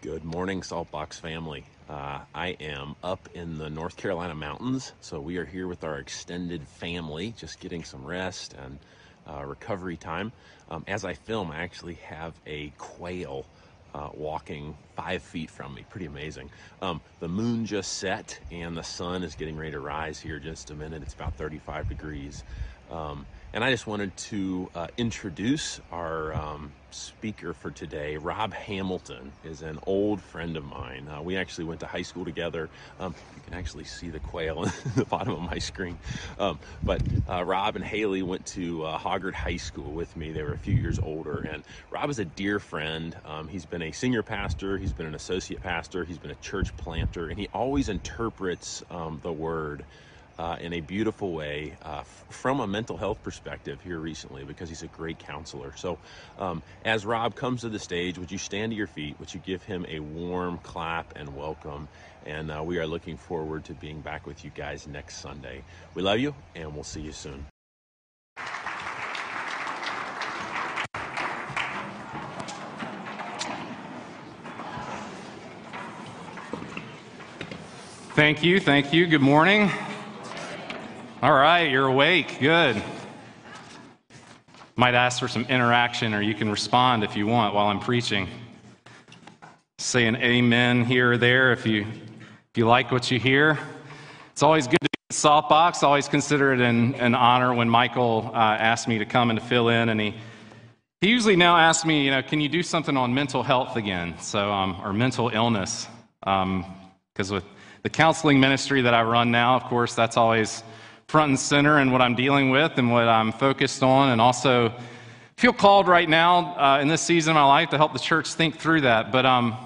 Good morning, Saltbox family. Uh, I am up in the North Carolina mountains, so we are here with our extended family, just getting some rest and uh, recovery time. Um, as I film, I actually have a quail uh, walking five feet from me. Pretty amazing. Um, the moon just set, and the sun is getting ready to rise here just a minute. It's about 35 degrees. Um, and I just wanted to uh, introduce our um, speaker for today. Rob Hamilton is an old friend of mine. Uh, we actually went to high school together. Um, you can actually see the quail in the bottom of my screen. Um, but uh, Rob and Haley went to uh, Hoggard High School with me. They were a few years older. And Rob is a dear friend. Um, he's been a senior pastor, he's been an associate pastor, he's been a church planter, and he always interprets um, the word uh, in a beautiful way uh, f- from a mental health perspective here recently because he's a great counselor. So, um, as Rob comes to the stage, would you stand to your feet? Would you give him a warm clap and welcome? And uh, we are looking forward to being back with you guys next Sunday. We love you, and we'll see you soon. Thank you. Thank you. Good morning. All right, you're awake. Good. Might ask for some interaction, or you can respond if you want while I'm preaching. Say an amen here or there if you, if you like what you hear. It's always good to be in Saltbox. Always consider it an, an honor when Michael uh, asked me to come and to fill in, and he he usually now asks me, you know, can you do something on mental health again? So, um, or mental illness, because um, with the counseling ministry that I run now, of course, that's always front and center in what I'm dealing with and what I'm focused on, and also feel called right now uh, in this season of my life to help the church think through that. But um,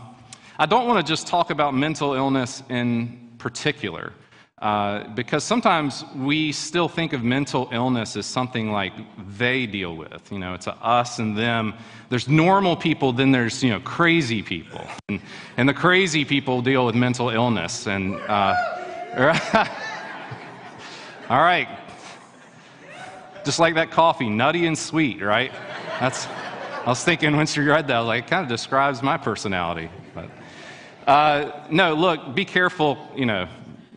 I don't want to just talk about mental illness in particular. Uh, because sometimes we still think of mental illness as something like they deal with. You know, it's a us and them. There's normal people, then there's, you know, crazy people. And, and the crazy people deal with mental illness. And, uh, All right. Just like that coffee, nutty and sweet, right? That's. I was thinking once you read that, like, it kind of describes my personality. But uh, no, look, be careful. You know,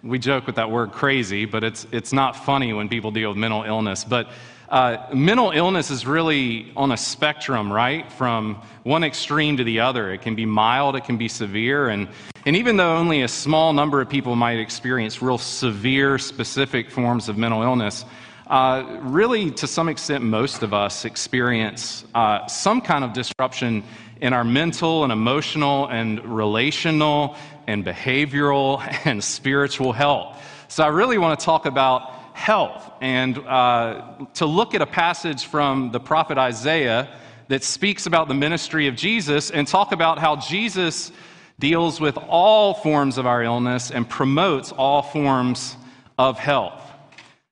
we joke with that word crazy, but it's it's not funny when people deal with mental illness. But uh, mental illness is really on a spectrum, right? From one extreme to the other. It can be mild, it can be severe. And, and even though only a small number of people might experience real severe, specific forms of mental illness, uh, really, to some extent, most of us experience uh, some kind of disruption in our mental and emotional and relational and behavioral and spiritual health. So, I really want to talk about health and uh, to look at a passage from the prophet Isaiah that speaks about the ministry of Jesus and talk about how Jesus deals with all forms of our illness and promotes all forms of health.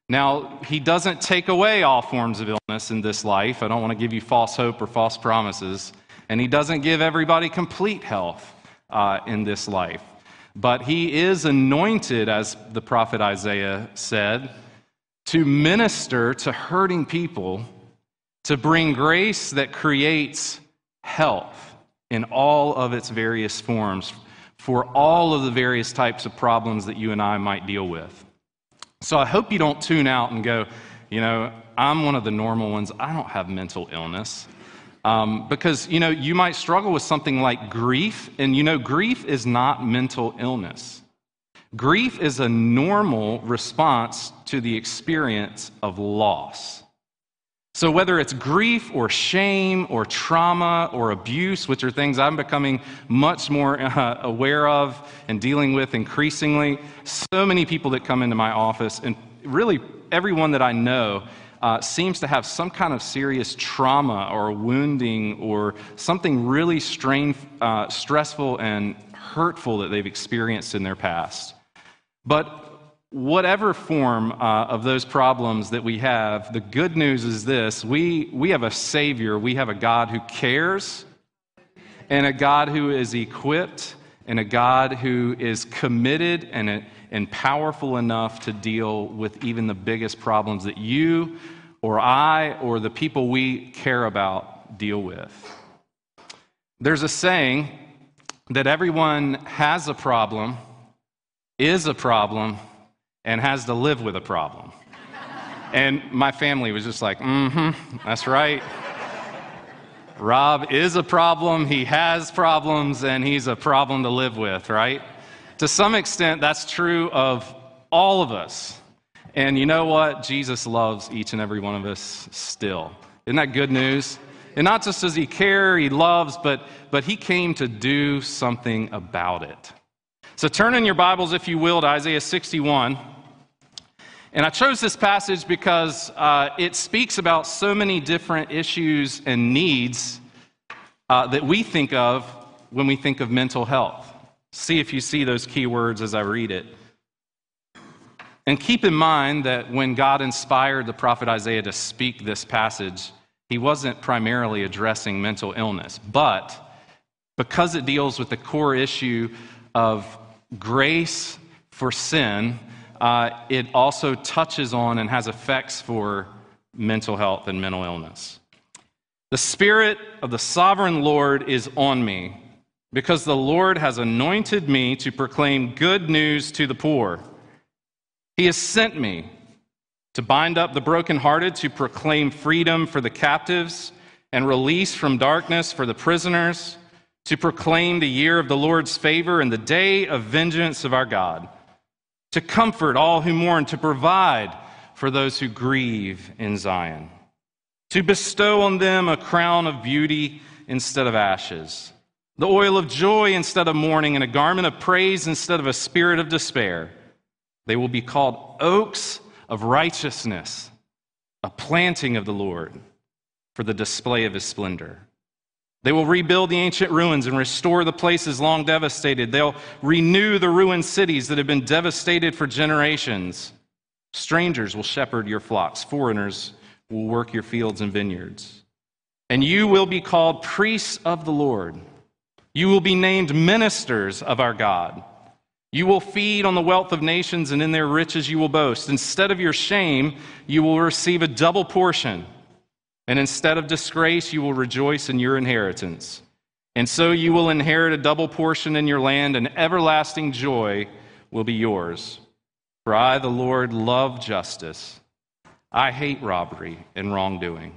Now, he doesn't take away all forms of illness in this life. I don't want to give you false hope or false promises. And he doesn't give everybody complete health uh, in this life. But he is anointed, as the prophet Isaiah said, to minister to hurting people, to bring grace that creates health in all of its various forms for all of the various types of problems that you and I might deal with. So I hope you don't tune out and go, you know, I'm one of the normal ones. I don't have mental illness. Um, because, you know, you might struggle with something like grief, and you know, grief is not mental illness. Grief is a normal response to the experience of loss. So, whether it's grief or shame or trauma or abuse, which are things I'm becoming much more uh, aware of and dealing with increasingly, so many people that come into my office, and really everyone that I know, uh, seems to have some kind of serious trauma or wounding or something really strain, uh, stressful and hurtful that they've experienced in their past. But whatever form uh, of those problems that we have, the good news is this we, we have a Savior, we have a God who cares, and a God who is equipped, and a God who is committed and, and powerful enough to deal with even the biggest problems that you or I or the people we care about deal with. There's a saying that everyone has a problem, is a problem, and has to live with a problem. and my family was just like, mm hmm, that's right. Rob is a problem, he has problems, and he's a problem to live with, right? To some extent, that's true of all of us. And you know what? Jesus loves each and every one of us still. Isn't that good news? And not just does he care, he loves, but, but he came to do something about it. So turn in your Bibles, if you will, to Isaiah 61. And I chose this passage because uh, it speaks about so many different issues and needs uh, that we think of when we think of mental health. See if you see those key words as I read it. And keep in mind that when God inspired the prophet Isaiah to speak this passage, he wasn't primarily addressing mental illness. But because it deals with the core issue of grace for sin, uh, it also touches on and has effects for mental health and mental illness. The Spirit of the sovereign Lord is on me, because the Lord has anointed me to proclaim good news to the poor. He has sent me to bind up the brokenhearted, to proclaim freedom for the captives and release from darkness for the prisoners, to proclaim the year of the Lord's favor and the day of vengeance of our God to comfort all who mourn, to provide for those who grieve in Zion, to bestow on them a crown of beauty instead of ashes, the oil of joy instead of mourning, and a garment of praise instead of a spirit of despair. They will be called oaks of righteousness, a planting of the Lord for the display of his splendor. They will rebuild the ancient ruins and restore the places long devastated. They'll renew the ruined cities that have been devastated for generations. Strangers will shepherd your flocks, foreigners will work your fields and vineyards. And you will be called priests of the Lord. You will be named ministers of our God. You will feed on the wealth of nations, and in their riches you will boast. Instead of your shame, you will receive a double portion. And instead of disgrace, you will rejoice in your inheritance. And so you will inherit a double portion in your land, and everlasting joy will be yours. For I, the Lord, love justice. I hate robbery and wrongdoing.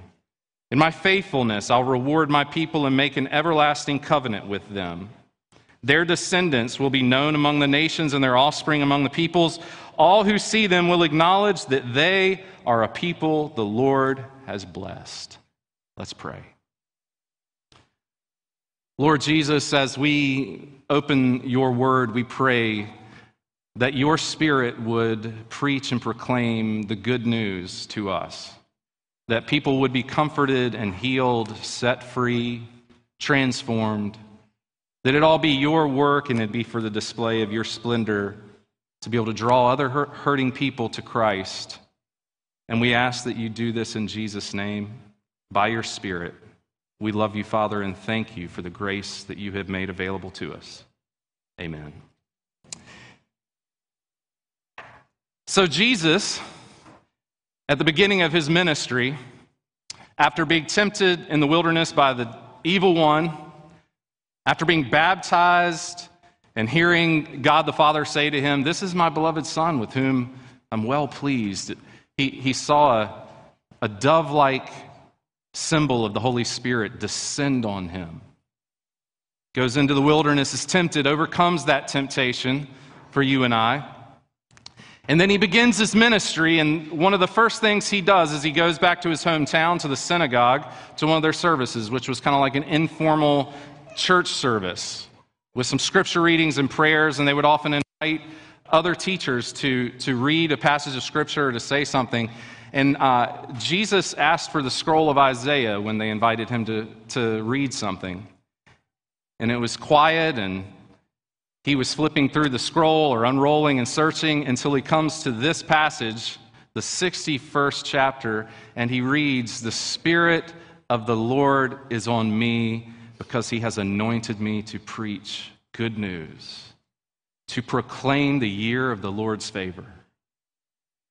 In my faithfulness, I'll reward my people and make an everlasting covenant with them. Their descendants will be known among the nations and their offspring among the peoples. All who see them will acknowledge that they are a people the Lord has blessed. Let's pray. Lord Jesus, as we open your word, we pray that your spirit would preach and proclaim the good news to us, that people would be comforted and healed, set free, transformed, that it all be your work and it be for the display of your splendor to be able to draw other hurting people to Christ and we ask that you do this in Jesus' name by your Spirit. We love you, Father, and thank you for the grace that you have made available to us. Amen. So, Jesus, at the beginning of his ministry, after being tempted in the wilderness by the evil one, after being baptized and hearing God the Father say to him, This is my beloved Son with whom I'm well pleased he, he saw a, a dove like symbol of the Holy Spirit descend on him. Goes into the wilderness, is tempted, overcomes that temptation for you and I. And then he begins his ministry, and one of the first things he does is he goes back to his hometown, to the synagogue, to one of their services, which was kind of like an informal church service with some scripture readings and prayers, and they would often invite other teachers to, to read a passage of scripture or to say something. And uh, Jesus asked for the scroll of Isaiah when they invited him to, to read something. And it was quiet, and he was flipping through the scroll or unrolling and searching until he comes to this passage, the 61st chapter, and he reads, The Spirit of the Lord is on me because he has anointed me to preach good news to proclaim the year of the Lord's favor.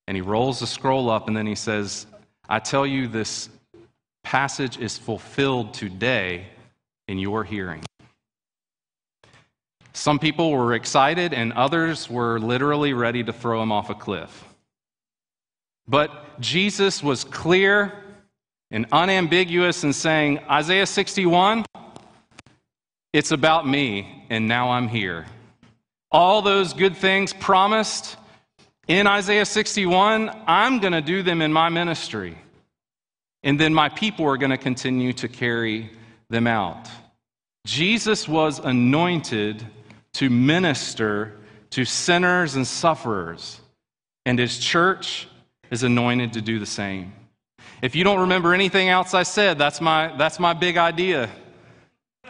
And he rolls the scroll up and then he says, I tell you, this passage is fulfilled today in your hearing. Some people were excited, and others were literally ready to throw him off a cliff. But Jesus was clear and unambiguous in saying, Isaiah 61, it's about me, and now I'm here. All those good things promised in Isaiah 61, I'm going to do them in my ministry. And then my people are going to continue to carry them out. Jesus was anointed to minister to sinners and sufferers, and his church is anointed to do the same. If you don't remember anything else I said, that's my, that's my big idea.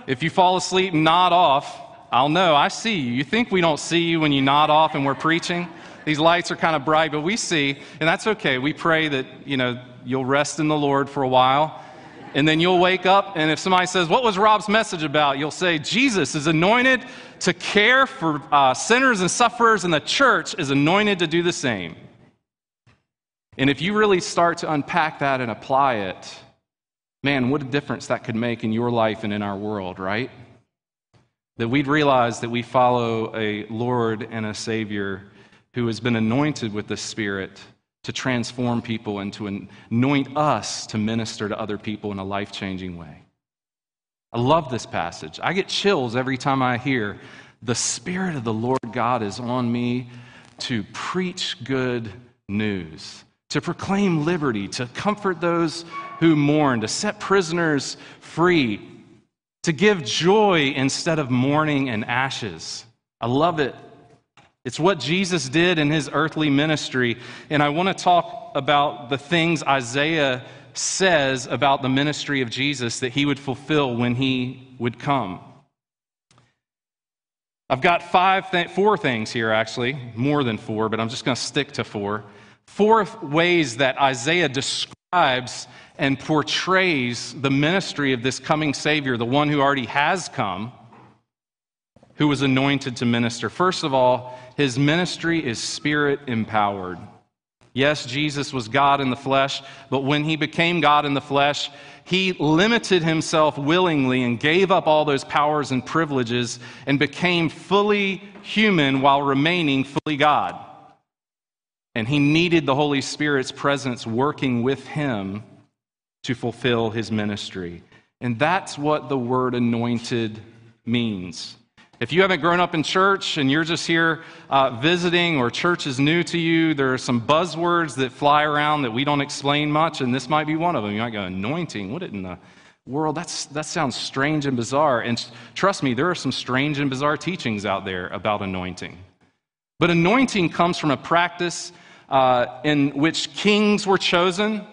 If you fall asleep nod off, I'll know. I see you. You think we don't see you when you nod off and we're preaching? These lights are kind of bright, but we see, and that's okay. We pray that, you know, you'll rest in the Lord for a while. And then you'll wake up, and if somebody says, What was Rob's message about? You'll say, Jesus is anointed to care for uh, sinners and sufferers, and the church is anointed to do the same. And if you really start to unpack that and apply it, man, what a difference that could make in your life and in our world, right? That we'd realize that we follow a Lord and a Savior who has been anointed with the Spirit to transform people and to anoint us to minister to other people in a life changing way. I love this passage. I get chills every time I hear the Spirit of the Lord God is on me to preach good news to proclaim liberty, to comfort those who mourn, to set prisoners free, to give joy instead of mourning and ashes. I love it. It's what Jesus did in his earthly ministry. And I want to talk about the things Isaiah says about the ministry of Jesus that he would fulfill when he would come. I've got five, th- four things here, actually, more than four, but I'm just going to stick to four four ways that Isaiah describes and portrays the ministry of this coming Savior, the one who already has come, who was anointed to minister. First of all, his ministry is spirit empowered. Yes, Jesus was God in the flesh, but when he became God in the flesh, he limited himself willingly and gave up all those powers and privileges and became fully human while remaining fully God. And he needed the Holy Spirit's presence working with him to fulfill his ministry. And that's what the word anointed means. If you haven't grown up in church and you're just here uh, visiting or church is new to you, there are some buzzwords that fly around that we don't explain much, and this might be one of them. You might go, anointing? What in the world? That's, that sounds strange and bizarre. And trust me, there are some strange and bizarre teachings out there about anointing. But anointing comes from a practice uh, in which kings were chosen.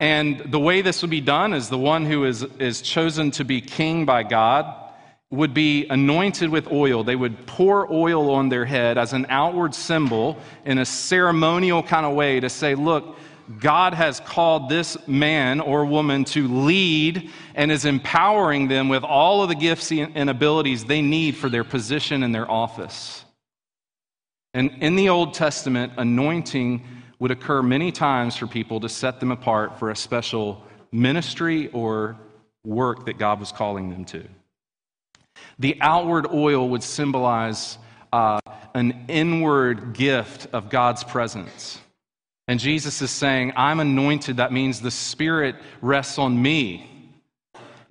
And the way this would be done is the one who is, is chosen to be king by God would be anointed with oil. They would pour oil on their head as an outward symbol in a ceremonial kind of way to say, look, God has called this man or woman to lead and is empowering them with all of the gifts and abilities they need for their position and their office. And in the Old Testament, anointing would occur many times for people to set them apart for a special ministry or work that God was calling them to. The outward oil would symbolize uh, an inward gift of God's presence. And Jesus is saying, I'm anointed. That means the Spirit rests on me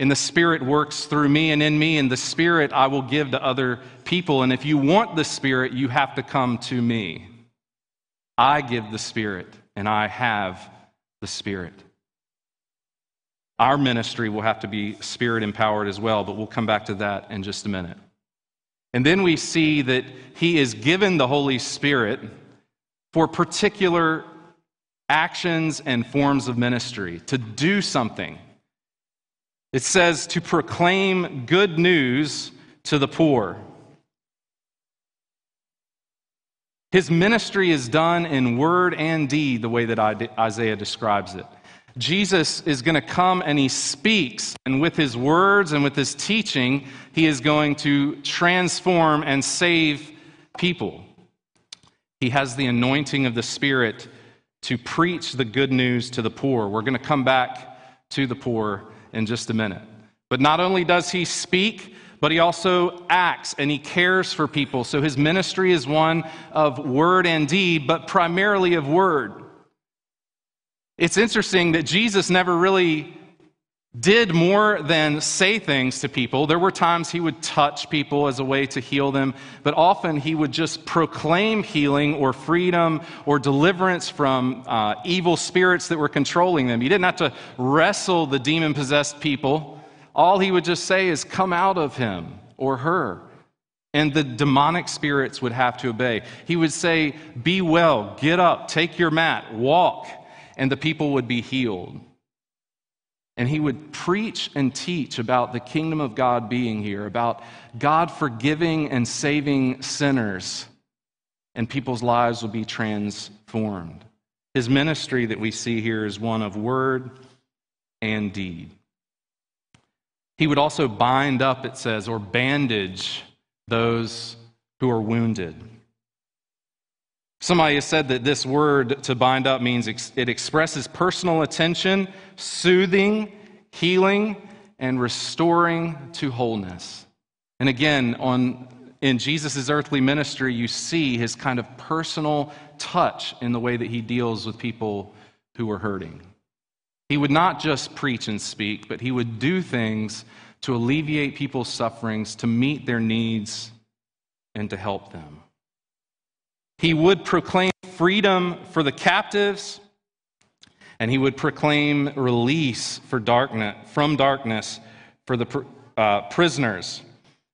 and the Spirit works through me and in me, and the Spirit I will give to other people. And if you want the Spirit, you have to come to me. I give the Spirit, and I have the Spirit. Our ministry will have to be Spirit empowered as well, but we'll come back to that in just a minute. And then we see that He is given the Holy Spirit for particular actions and forms of ministry, to do something. It says to proclaim good news to the poor. His ministry is done in word and deed, the way that Isaiah describes it. Jesus is going to come and he speaks, and with his words and with his teaching, he is going to transform and save people. He has the anointing of the Spirit to preach the good news to the poor. We're going to come back to the poor in just a minute. But not only does he speak, but he also acts and he cares for people. So his ministry is one of word and deed, but primarily of word. It's interesting that Jesus never really did more than say things to people. There were times he would touch people as a way to heal them, but often he would just proclaim healing or freedom or deliverance from uh, evil spirits that were controlling them. He didn't have to wrestle the demon possessed people. All he would just say is, Come out of him or her. And the demonic spirits would have to obey. He would say, Be well, get up, take your mat, walk, and the people would be healed. And he would preach and teach about the kingdom of God being here, about God forgiving and saving sinners, and people's lives would be transformed. His ministry that we see here is one of word and deed. He would also bind up, it says, or bandage those who are wounded. Somebody has said that this word to bind up means it expresses personal attention, soothing, healing, and restoring to wholeness. And again, on, in Jesus' earthly ministry, you see his kind of personal touch in the way that he deals with people who are hurting. He would not just preach and speak, but he would do things to alleviate people's sufferings, to meet their needs, and to help them. He would proclaim freedom for the captives, and he would proclaim release for darkness, from darkness for the uh, prisoners,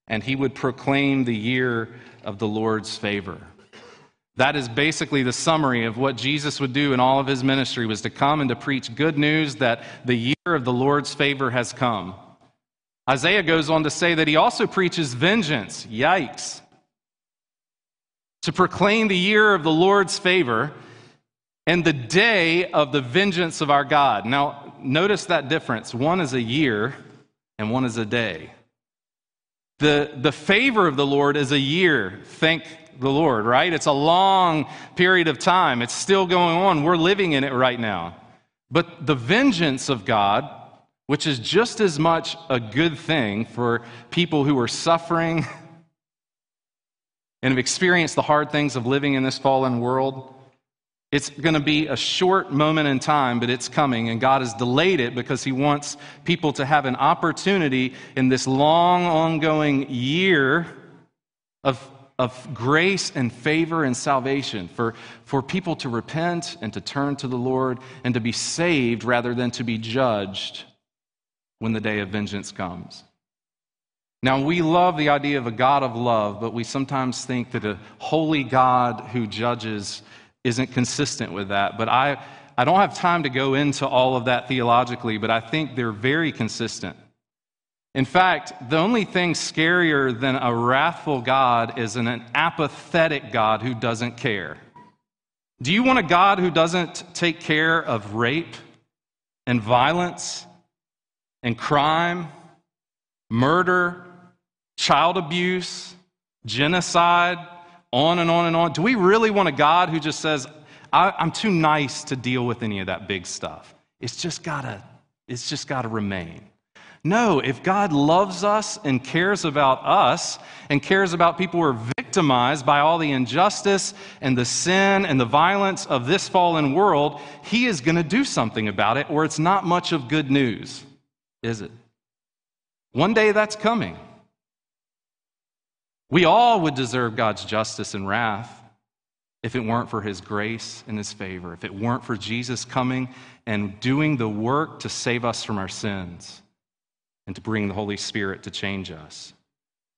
and he would proclaim the year of the Lord's favor. That is basically the summary of what Jesus would do in all of his ministry was to come and to preach good news that the year of the Lord's favor has come. Isaiah goes on to say that he also preaches vengeance. Yikes to proclaim the year of the Lord's favor and the day of the vengeance of our God. Now, notice that difference. One is a year and one is a day. The, the favor of the Lord is a year, thank the Lord, right? It's a long period of time. It's still going on. We're living in it right now. But the vengeance of God, which is just as much a good thing for people who are suffering and have experienced the hard things of living in this fallen world, it's going to be a short moment in time, but it's coming, and God has delayed it because He wants people to have an opportunity in this long, ongoing year of, of grace and favor and salvation for, for people to repent and to turn to the Lord and to be saved rather than to be judged when the day of vengeance comes. Now, we love the idea of a God of love, but we sometimes think that a holy God who judges isn't consistent with that. But I, I don't have time to go into all of that theologically, but I think they're very consistent. In fact, the only thing scarier than a wrathful God is an, an apathetic God who doesn't care. Do you want a God who doesn't take care of rape and violence and crime, murder, child abuse, genocide, on and on and on. Do we really want a God who just says, I'm too nice to deal with any of that big stuff? It's just gotta, it's just gotta remain. No, if God loves us and cares about us and cares about people who are victimized by all the injustice and the sin and the violence of this fallen world, He is going to do something about it, or it's not much of good news, is it? One day that's coming. We all would deserve God's justice and wrath if it weren't for his grace and his favor, if it weren't for Jesus coming and doing the work to save us from our sins and to bring the Holy Spirit to change us.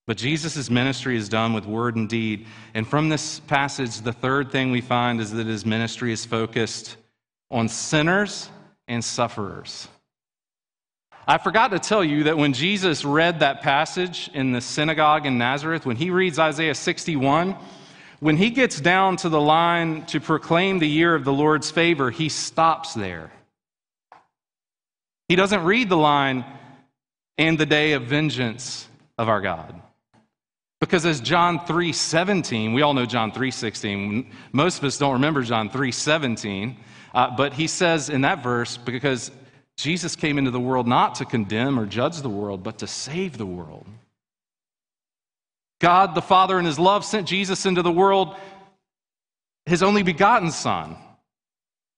But Jesus' ministry is done with word and deed. And from this passage, the third thing we find is that his ministry is focused on sinners and sufferers. I forgot to tell you that when Jesus read that passage in the synagogue in Nazareth, when he reads Isaiah 61, when he gets down to the line to proclaim the year of the Lord's favor, he stops there. He doesn't read the line, and the day of vengeance of our God. Because as John 3:17, we all know John 3:16. Most of us don't remember John 3:17, uh, but he says in that verse, because Jesus came into the world not to condemn or judge the world, but to save the world. God the Father, in his love, sent Jesus into the world, his only begotten Son.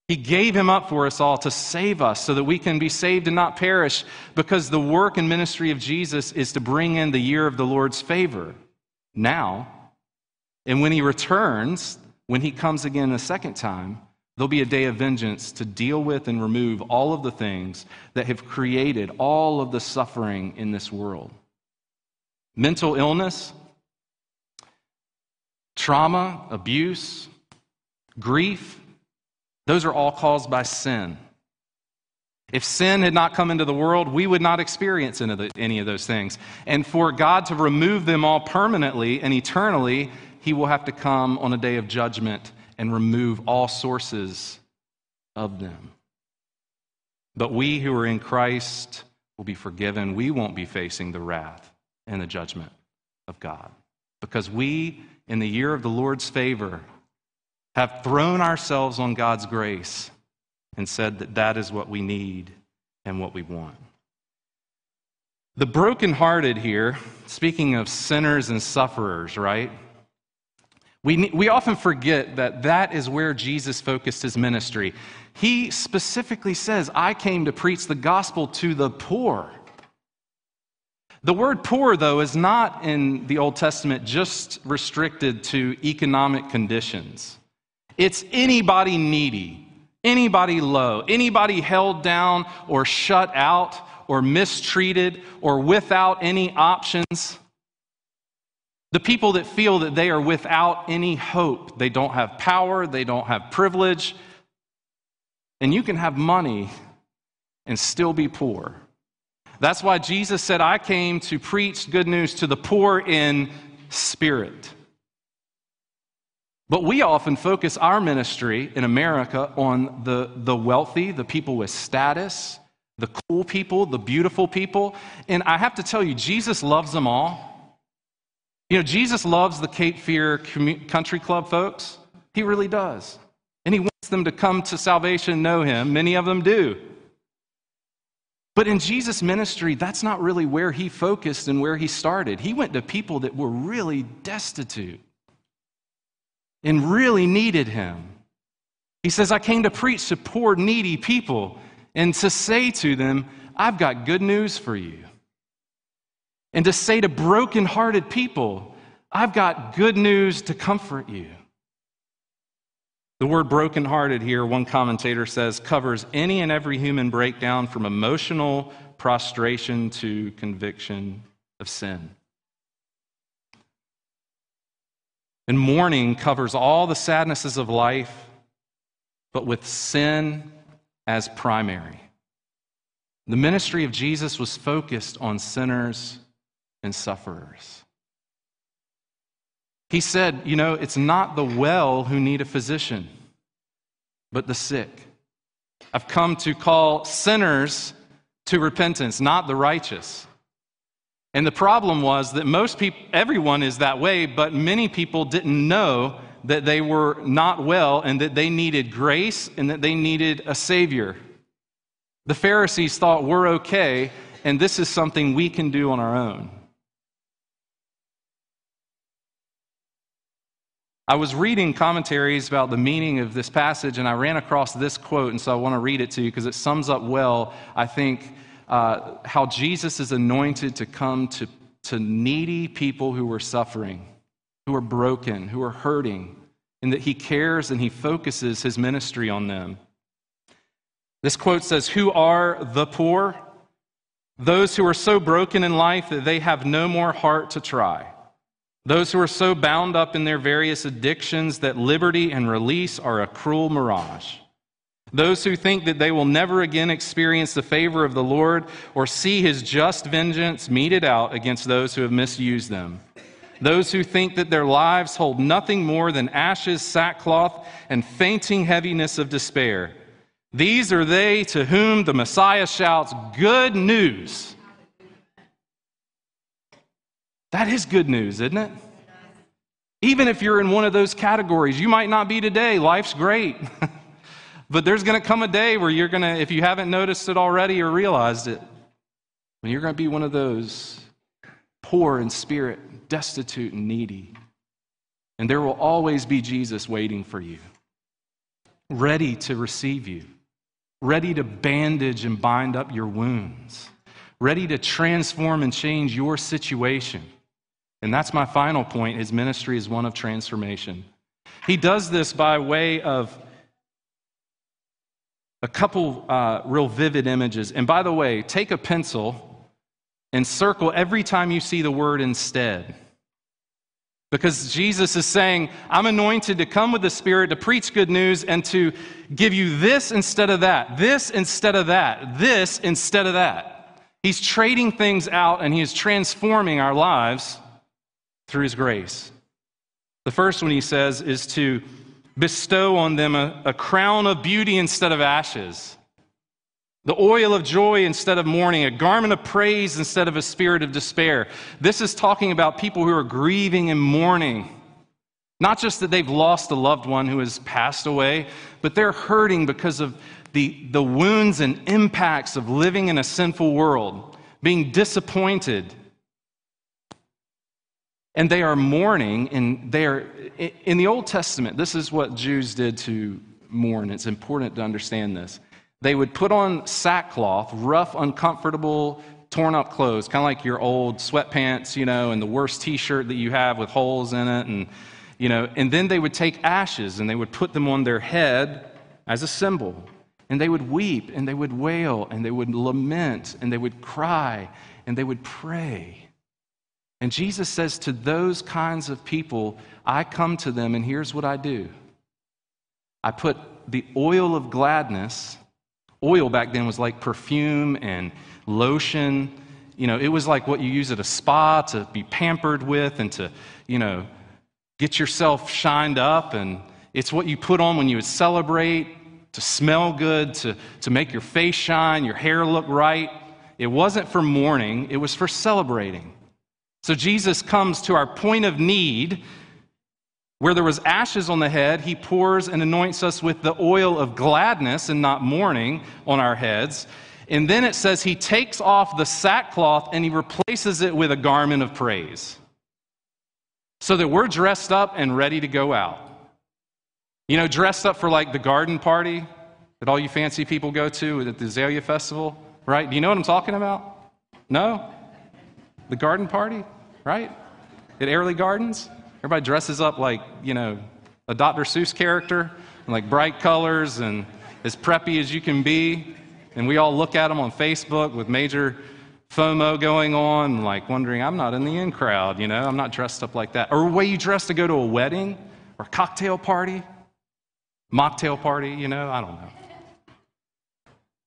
He gave him up for us all to save us so that we can be saved and not perish, because the work and ministry of Jesus is to bring in the year of the Lord's favor now. And when he returns, when he comes again a second time, there'll be a day of vengeance to deal with and remove all of the things that have created all of the suffering in this world. Mental illness, trauma, abuse, grief, those are all caused by sin. If sin had not come into the world, we would not experience any of those things. And for God to remove them all permanently and eternally, He will have to come on a day of judgment and remove all sources of them. But we who are in Christ will be forgiven. We won't be facing the wrath and the judgment of God because we, in the year of the Lord's favor, have thrown ourselves on God's grace and said that that is what we need and what we want. The brokenhearted here, speaking of sinners and sufferers, right? We, we often forget that that is where Jesus focused his ministry. He specifically says, I came to preach the gospel to the poor. The word poor, though, is not in the Old Testament just restricted to economic conditions. It's anybody needy, anybody low, anybody held down or shut out or mistreated or without any options. The people that feel that they are without any hope, they don't have power, they don't have privilege, and you can have money and still be poor. That's why Jesus said, I came to preach good news to the poor in spirit. But we often focus our ministry in America on the, the wealthy, the people with status, the cool people, the beautiful people. And I have to tell you, Jesus loves them all. You know, Jesus loves the Cape Fear Country Club folks. He really does. And he wants them to come to salvation, and know him. Many of them do. But in Jesus' ministry, that's not really where he focused and where he started. He went to people that were really destitute and really needed him. He says, I came to preach to poor, needy people and to say to them, I've got good news for you. And to say to broken-hearted people, I've got good news to comfort you. The word brokenhearted here, one commentator says, covers any and every human breakdown from emotional prostration to conviction of sin. And mourning covers all the sadnesses of life, but with sin as primary. The ministry of Jesus was focused on sinners and sufferers. He said, You know, it's not the well who need a physician, but the sick. I've come to call sinners to repentance, not the righteous. And the problem was that most people, everyone is that way, but many people didn't know that they were not well and that they needed grace and that they needed a Savior. The Pharisees thought we're okay and this is something we can do on our own. I was reading commentaries about the meaning of this passage and I ran across this quote, and so I want to read it to you because it sums up well, I think, uh, how Jesus is anointed to come to, to needy people who are suffering, who are broken, who are hurting, and that he cares and he focuses his ministry on them. This quote says, Who are the poor? Those who are so broken in life that they have no more heart to try. Those who are so bound up in their various addictions that liberty and release are a cruel mirage. Those who think that they will never again experience the favor of the Lord or see his just vengeance meted out against those who have misused them. Those who think that their lives hold nothing more than ashes, sackcloth, and fainting heaviness of despair. These are they to whom the Messiah shouts, Good news. That is good news, isn't it? Even if you're in one of those categories, you might not be today. Life's great. But there's going to come a day where you're going to, if you haven't noticed it already or realized it, when you're going to be one of those poor in spirit, destitute and needy. And there will always be Jesus waiting for you, ready to receive you, ready to bandage and bind up your wounds, ready to transform and change your situation. And that's my final point. His ministry is one of transformation. He does this by way of a couple uh, real vivid images. And by the way, take a pencil and circle every time you see the word instead. Because Jesus is saying, I'm anointed to come with the Spirit to preach good news and to give you this instead of that, this instead of that, this instead of that. He's trading things out and he is transforming our lives through his grace. The first one he says is to bestow on them a, a crown of beauty instead of ashes the oil of joy instead of mourning, a garment of praise instead of a spirit of despair. This is talking about people who are grieving and mourning. Not just that they've lost a loved one who has passed away, but they're hurting because of the, the wounds and impacts of living in a sinful world, being disappointed. And they are mourning, and they are, in the Old Testament, this is what Jews did to mourn. It's important to understand this. They would put on sackcloth, rough, uncomfortable, torn up clothes, kind of like your old sweatpants, you know, and the worst t shirt that you have with holes in it. And, you know, and then they would take ashes and they would put them on their head as a symbol. And they would weep and they would wail and they would lament and they would cry and they would pray. And Jesus says to those kinds of people, I come to them and here's what I do I put the oil of gladness Oil back then was like perfume and lotion. You know, it was like what you use at a spa to be pampered with and to, you know, get yourself shined up. And it's what you put on when you would celebrate, to smell good, to, to make your face shine, your hair look right. It wasn't for mourning, it was for celebrating. So Jesus comes to our point of need where there was ashes on the head, he pours and anoints us with the oil of gladness and not mourning on our heads. And then it says he takes off the sackcloth and he replaces it with a garment of praise. So that we're dressed up and ready to go out. You know, dressed up for like the garden party that all you fancy people go to at the Azalea Festival, right? Do you know what I'm talking about? No? The garden party, right? At Airlie Gardens? Everybody dresses up like, you know, a Dr. Seuss character, like bright colors and as preppy as you can be. And we all look at them on Facebook with major FOMO going on, like wondering, I'm not in the in crowd, you know, I'm not dressed up like that. Or way you dress to go to a wedding or a cocktail party, mocktail party, you know, I don't know.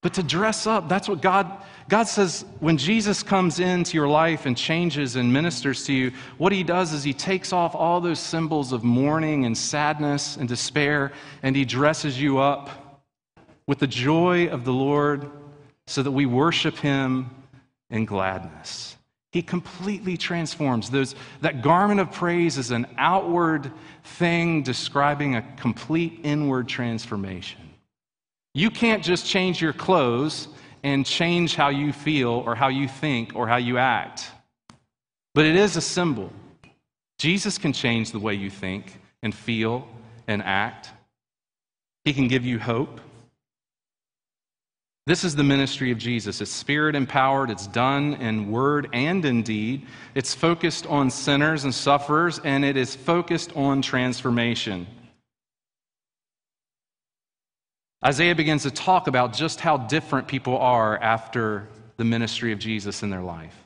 But to dress up, that's what God, God says when Jesus comes into your life and changes and ministers to you, what he does is he takes off all those symbols of mourning and sadness and despair, and he dresses you up with the joy of the Lord so that we worship him in gladness. He completely transforms. Those, that garment of praise is an outward thing describing a complete inward transformation. You can't just change your clothes and change how you feel or how you think or how you act. But it is a symbol. Jesus can change the way you think and feel and act. He can give you hope. This is the ministry of Jesus. It's spirit empowered, it's done in word and in deed. It's focused on sinners and sufferers, and it is focused on transformation. Isaiah begins to talk about just how different people are after the ministry of Jesus in their life.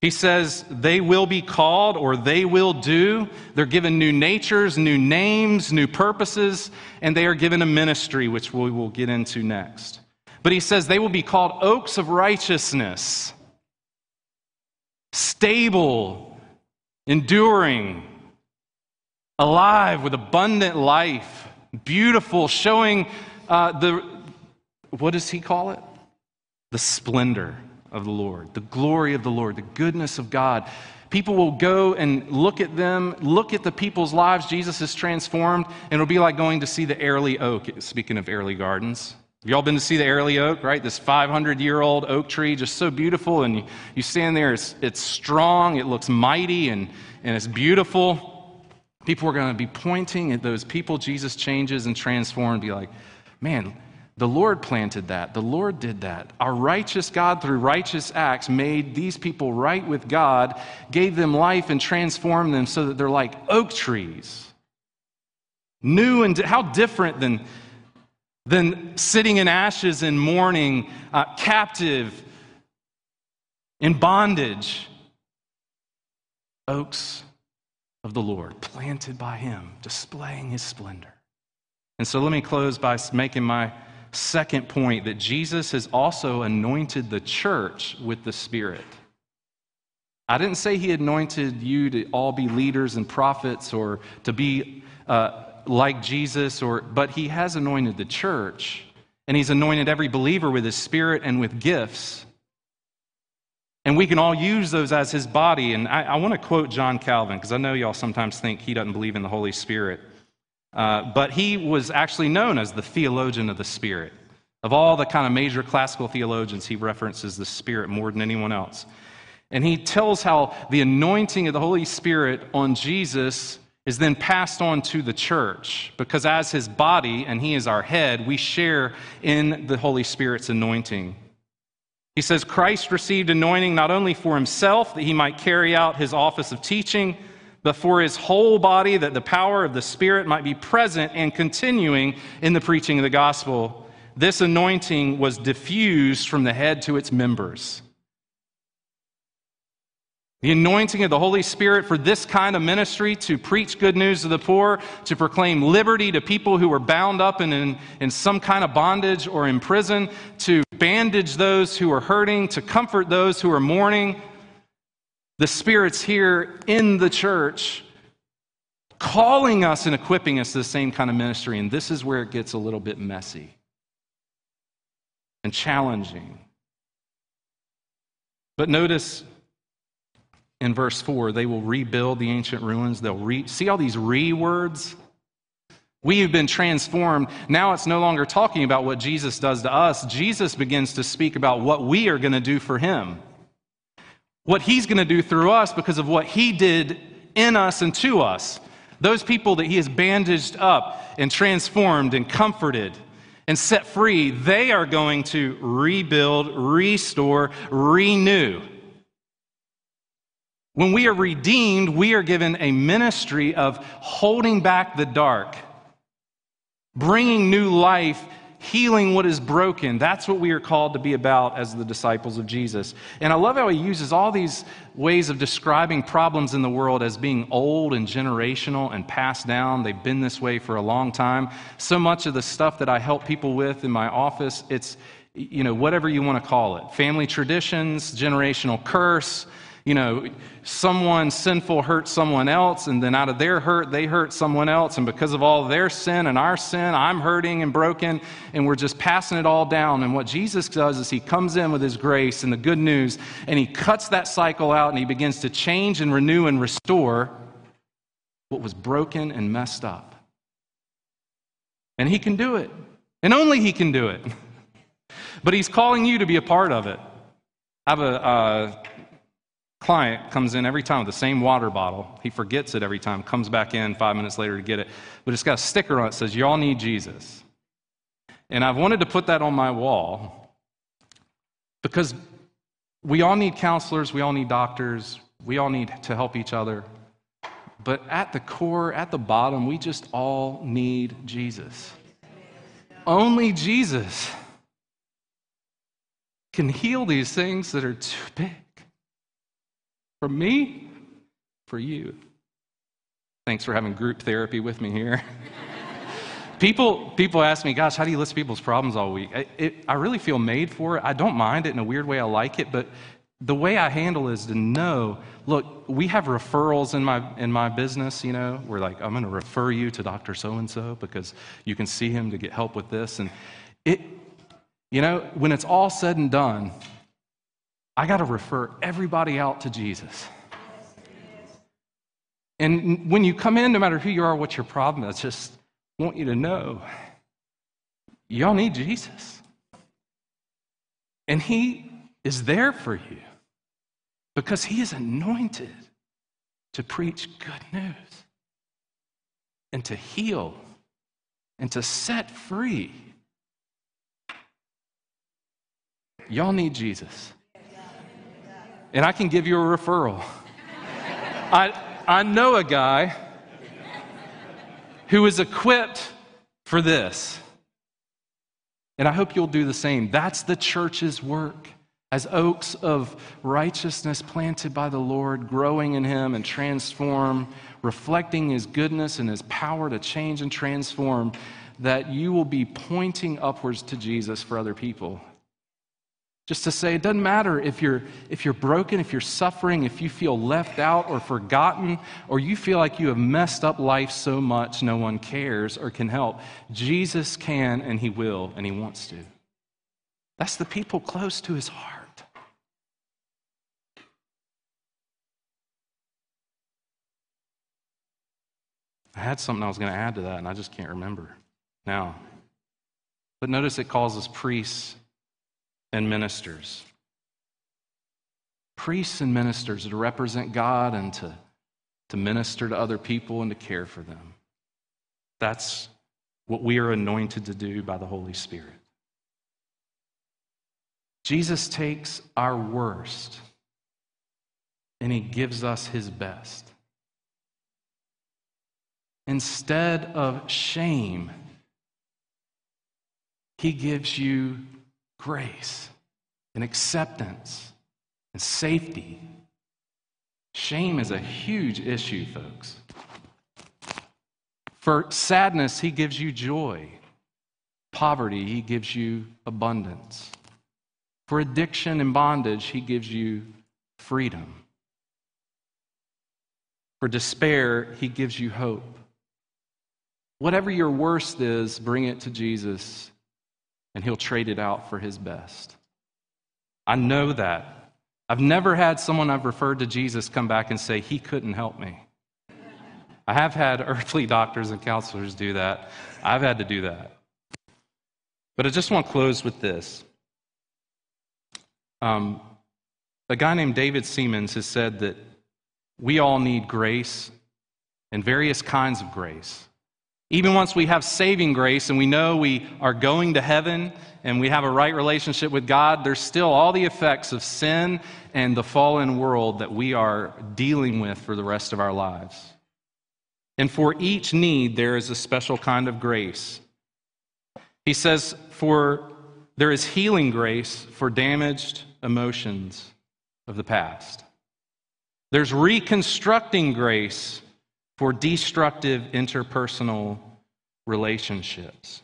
He says they will be called or they will do. They're given new natures, new names, new purposes, and they are given a ministry, which we will get into next. But he says they will be called oaks of righteousness, stable, enduring, alive with abundant life, beautiful, showing uh, the, what does he call it? The splendor of the Lord, the glory of the Lord, the goodness of God. People will go and look at them, look at the people's lives Jesus has transformed, and it'll be like going to see the Airlie Oak, speaking of Airlie Gardens. Y'all been to see the Airlie Oak, right? This 500 year old oak tree, just so beautiful. And you, you stand there, it's, it's strong, it looks mighty, and, and it's beautiful. People are going to be pointing at those people Jesus changes and transforms and be like, man, the Lord planted that. The Lord did that. Our righteous God, through righteous acts, made these people right with God, gave them life, and transformed them so that they're like oak trees. New and how different than than sitting in ashes and mourning, uh, captive, in bondage. Oaks of the Lord, planted by Him, displaying His splendor. And so let me close by making my second point that Jesus has also anointed the church with the Spirit. I didn't say He anointed you to all be leaders and prophets or to be. Uh, like Jesus, or, but he has anointed the church, and he's anointed every believer with his spirit and with gifts. And we can all use those as his body. And I, I want to quote John Calvin, because I know y'all sometimes think he doesn't believe in the Holy Spirit. Uh, but he was actually known as the theologian of the Spirit. Of all the kind of major classical theologians, he references the Spirit more than anyone else. And he tells how the anointing of the Holy Spirit on Jesus is then passed on to the church because, as his body and he is our head, we share in the Holy Spirit's anointing. He says Christ received anointing not only for himself that he might carry out his office of teaching, but for his whole body that the power of the Spirit might be present and continuing in the preaching of the gospel. This anointing was diffused from the head to its members. The anointing of the Holy Spirit for this kind of ministry to preach good news to the poor, to proclaim liberty to people who are bound up in, in, in, some kind of bondage or in prison, to bandage those who are hurting, to comfort those who are mourning. The Spirit's here in the church, calling us and equipping us to the same kind of ministry. And this is where it gets a little bit messy and challenging. But notice in verse 4 they will rebuild the ancient ruins. They'll re- see all these re words? We have been transformed. Now it's no longer talking about what Jesus does to us. Jesus begins to speak about what we are going to do for him. What he's going to do through us because of what he did in us and to us. Those people that he has bandaged up and transformed and comforted and set free, they are going to rebuild, restore, renew. When we are redeemed, we are given a ministry of holding back the dark, bringing new life, healing what is broken. That's what we are called to be about as the disciples of Jesus. And I love how he uses all these ways of describing problems in the world as being old and generational and passed down. They've been this way for a long time. So much of the stuff that I help people with in my office, it's, you know, whatever you want to call it family traditions, generational curse you know, someone sinful hurts someone else, and then out of their hurt, they hurt someone else. And because of all their sin and our sin, I'm hurting and broken, and we're just passing it all down. And what Jesus does is he comes in with his grace and the good news, and he cuts that cycle out, and he begins to change and renew and restore what was broken and messed up. And he can do it, and only he can do it. but he's calling you to be a part of it. I have a. Uh, client comes in every time with the same water bottle. He forgets it every time, comes back in five minutes later to get it. But it's got a sticker on it that says, Y'all need Jesus. And I've wanted to put that on my wall because we all need counselors, we all need doctors, we all need to help each other. But at the core, at the bottom, we just all need Jesus. Only Jesus can heal these things that are too big. For me, for you. Thanks for having group therapy with me here. people, people ask me, gosh, how do you list people's problems all week? I, it, I really feel made for it. I don't mind it in a weird way. I like it, but the way I handle is to know, look, we have referrals in my in my business, you know. We're like, I'm going to refer you to Dr. So and so because you can see him to get help with this and it you know, when it's all said and done, I got to refer everybody out to Jesus. And when you come in, no matter who you are, what your problem is, just want you to know y'all need Jesus. And He is there for you because He is anointed to preach good news and to heal and to set free. Y'all need Jesus. And I can give you a referral. I, I know a guy who is equipped for this. And I hope you'll do the same. That's the church's work. As oaks of righteousness planted by the Lord, growing in Him and transform, reflecting His goodness and His power to change and transform, that you will be pointing upwards to Jesus for other people. Just to say, it doesn't matter if you're, if you're broken, if you're suffering, if you feel left out or forgotten, or you feel like you have messed up life so much no one cares or can help. Jesus can and He will and He wants to. That's the people close to His heart. I had something I was going to add to that, and I just can't remember now. But notice it calls us priests and ministers. Priests and ministers to represent God and to, to minister to other people and to care for them. That's what we are anointed to do by the Holy Spirit. Jesus takes our worst and he gives us his best. Instead of shame, he gives you grace and acceptance and safety. Shame is a huge issue, folks. For sadness, he gives you joy. Poverty, he gives you abundance. For addiction and bondage, he gives you freedom. For despair, he gives you hope. Whatever your worst is, bring it to Jesus and he'll trade it out for his best. I know that. I've never had someone I've referred to Jesus come back and say, He couldn't help me. I have had earthly doctors and counselors do that. I've had to do that. But I just want to close with this. Um, a guy named David Seamands has said that we all need grace and various kinds of grace. Even once we have saving grace and we know we are going to heaven and we have a right relationship with God, there's still all the effects of sin and the fallen world that we are dealing with for the rest of our lives. And for each need, there is a special kind of grace. He says, For there is healing grace for damaged emotions of the past. There's reconstructing grace for destructive interpersonal relationships.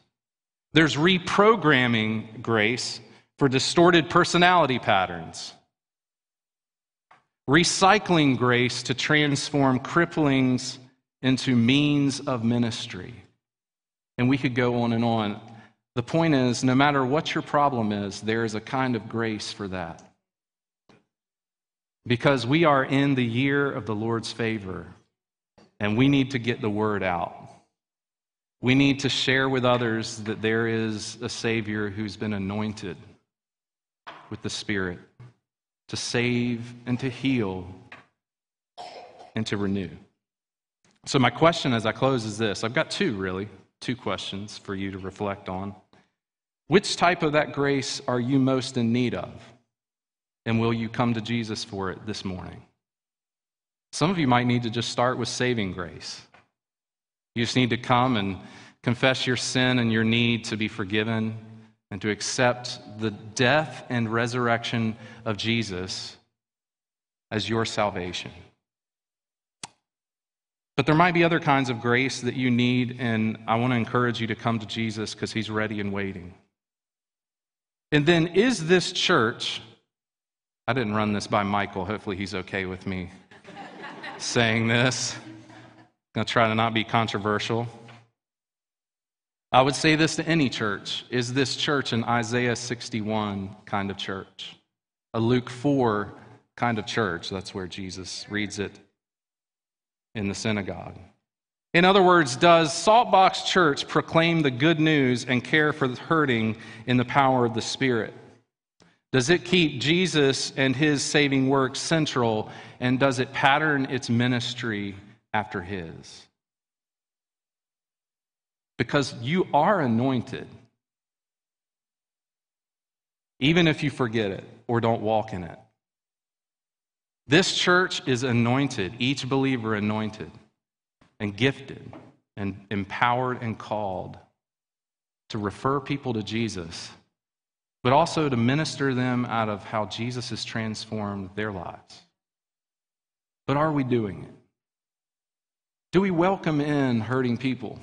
There's reprogramming grace for distorted personality patterns. Recycling grace to transform cripplings into means of ministry. And we could go on and on. The point is no matter what your problem is, there is a kind of grace for that. Because we are in the year of the Lord's favor. And we need to get the word out. We need to share with others that there is a Savior who's been anointed with the Spirit to save and to heal and to renew. So, my question as I close is this I've got two, really, two questions for you to reflect on. Which type of that grace are you most in need of? And will you come to Jesus for it this morning? Some of you might need to just start with saving grace. You just need to come and confess your sin and your need to be forgiven and to accept the death and resurrection of Jesus as your salvation. But there might be other kinds of grace that you need, and I want to encourage you to come to Jesus because he's ready and waiting. And then, is this church, I didn't run this by Michael, hopefully he's okay with me saying this. I'm going to try to not be controversial. I would say this to any church Is this church an Isaiah 61 kind of church? A Luke 4 kind of church? That's where Jesus reads it in the synagogue. In other words, does Saltbox Church proclaim the good news and care for the hurting in the power of the Spirit? Does it keep Jesus and his saving work central, and does it pattern its ministry after his? Because you are anointed, even if you forget it or don't walk in it. This church is anointed, each believer anointed and gifted and empowered and called to refer people to Jesus, but also to minister them out of how Jesus has transformed their lives. But are we doing it? Do we welcome in hurting people,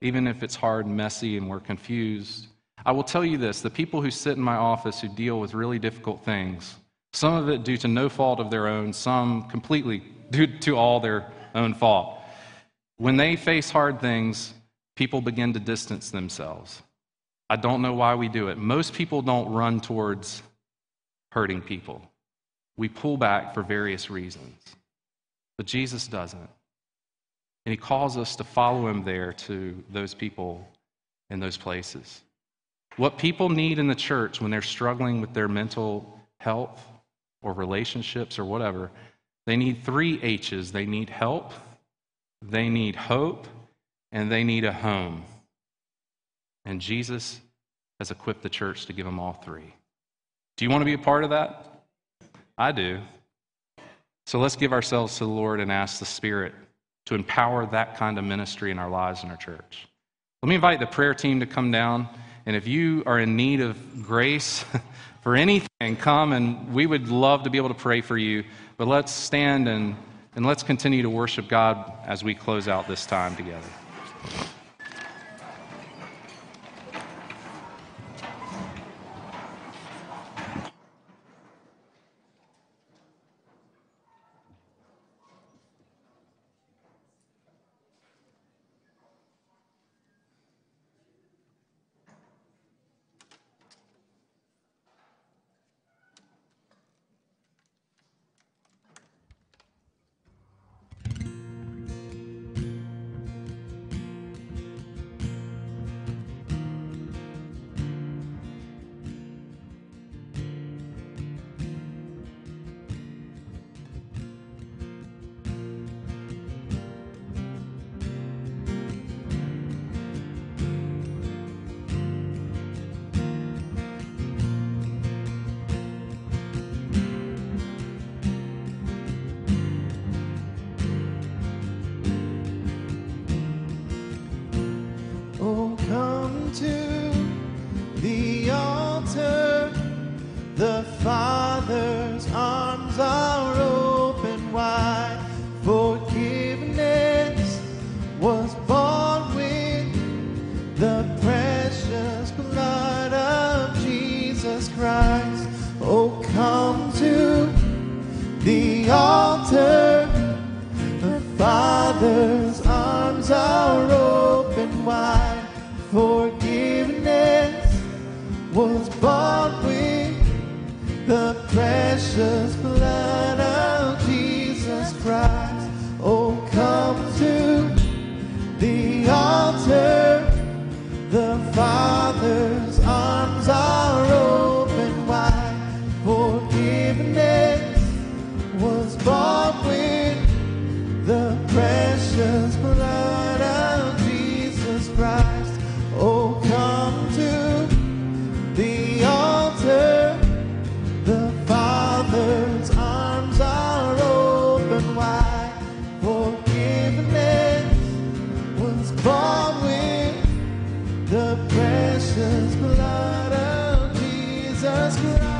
even if it's hard and messy and we're confused? I will tell you this the people who sit in my office who deal with really difficult things, some of it due to no fault of their own, some completely due to all their own fault. When they face hard things, people begin to distance themselves. I don't know why we do it. Most people don't run towards hurting people, we pull back for various reasons. But Jesus doesn't. And he calls us to follow him there to those people in those places. What people need in the church when they're struggling with their mental health or relationships or whatever, they need three H's. They need help, they need hope, and they need a home. And Jesus has equipped the church to give them all three. Do you want to be a part of that? I do. So let's give ourselves to the Lord and ask the Spirit to empower that kind of ministry in our lives in our church. Let me invite the prayer team to come down. And if you are in need of grace for anything, come and we would love to be able to pray for you. But let's stand and and let's continue to worship God as we close out this time together. the precious blood of Jesus Christ.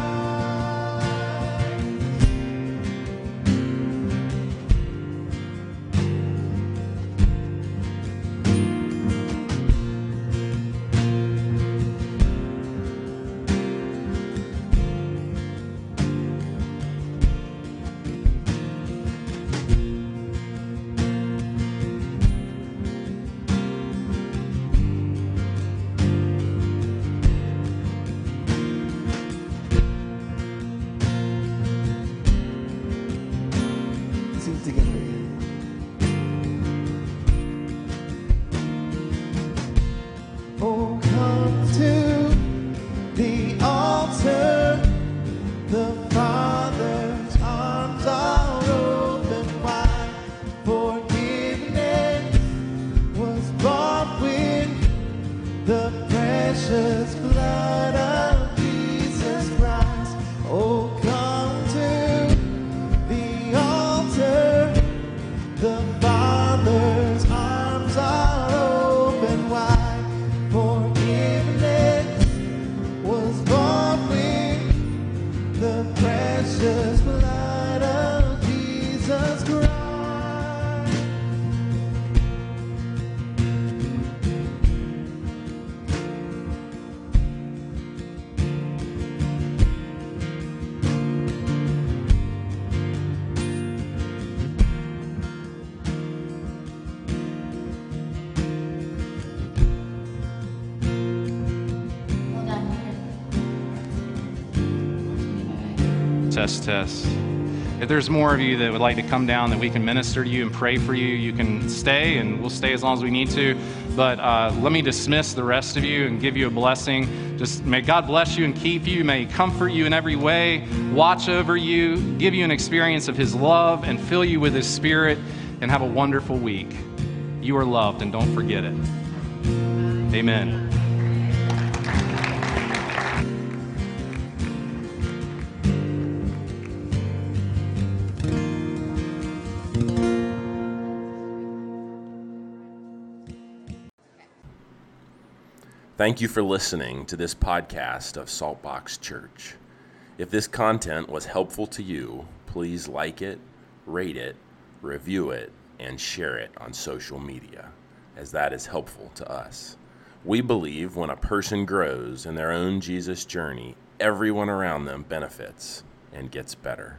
Test, test. If there's more of you that would like to come down, that we can minister to you and pray for you, you can stay, and we'll stay as long as we need to. But uh, let me dismiss the rest of you and give you a blessing. Just may God bless you and keep you. May He comfort you in every way, watch over you, give you an experience of His love, and fill you with His Spirit, and have a wonderful week. You are loved, and don't forget it. Amen. Thank you for listening to this podcast of Saltbox Church. If this content was helpful to you, please like it, rate it, review it, and share it on social media, as that is helpful to us. We believe when a person grows in their own Jesus journey, everyone around them benefits and gets better.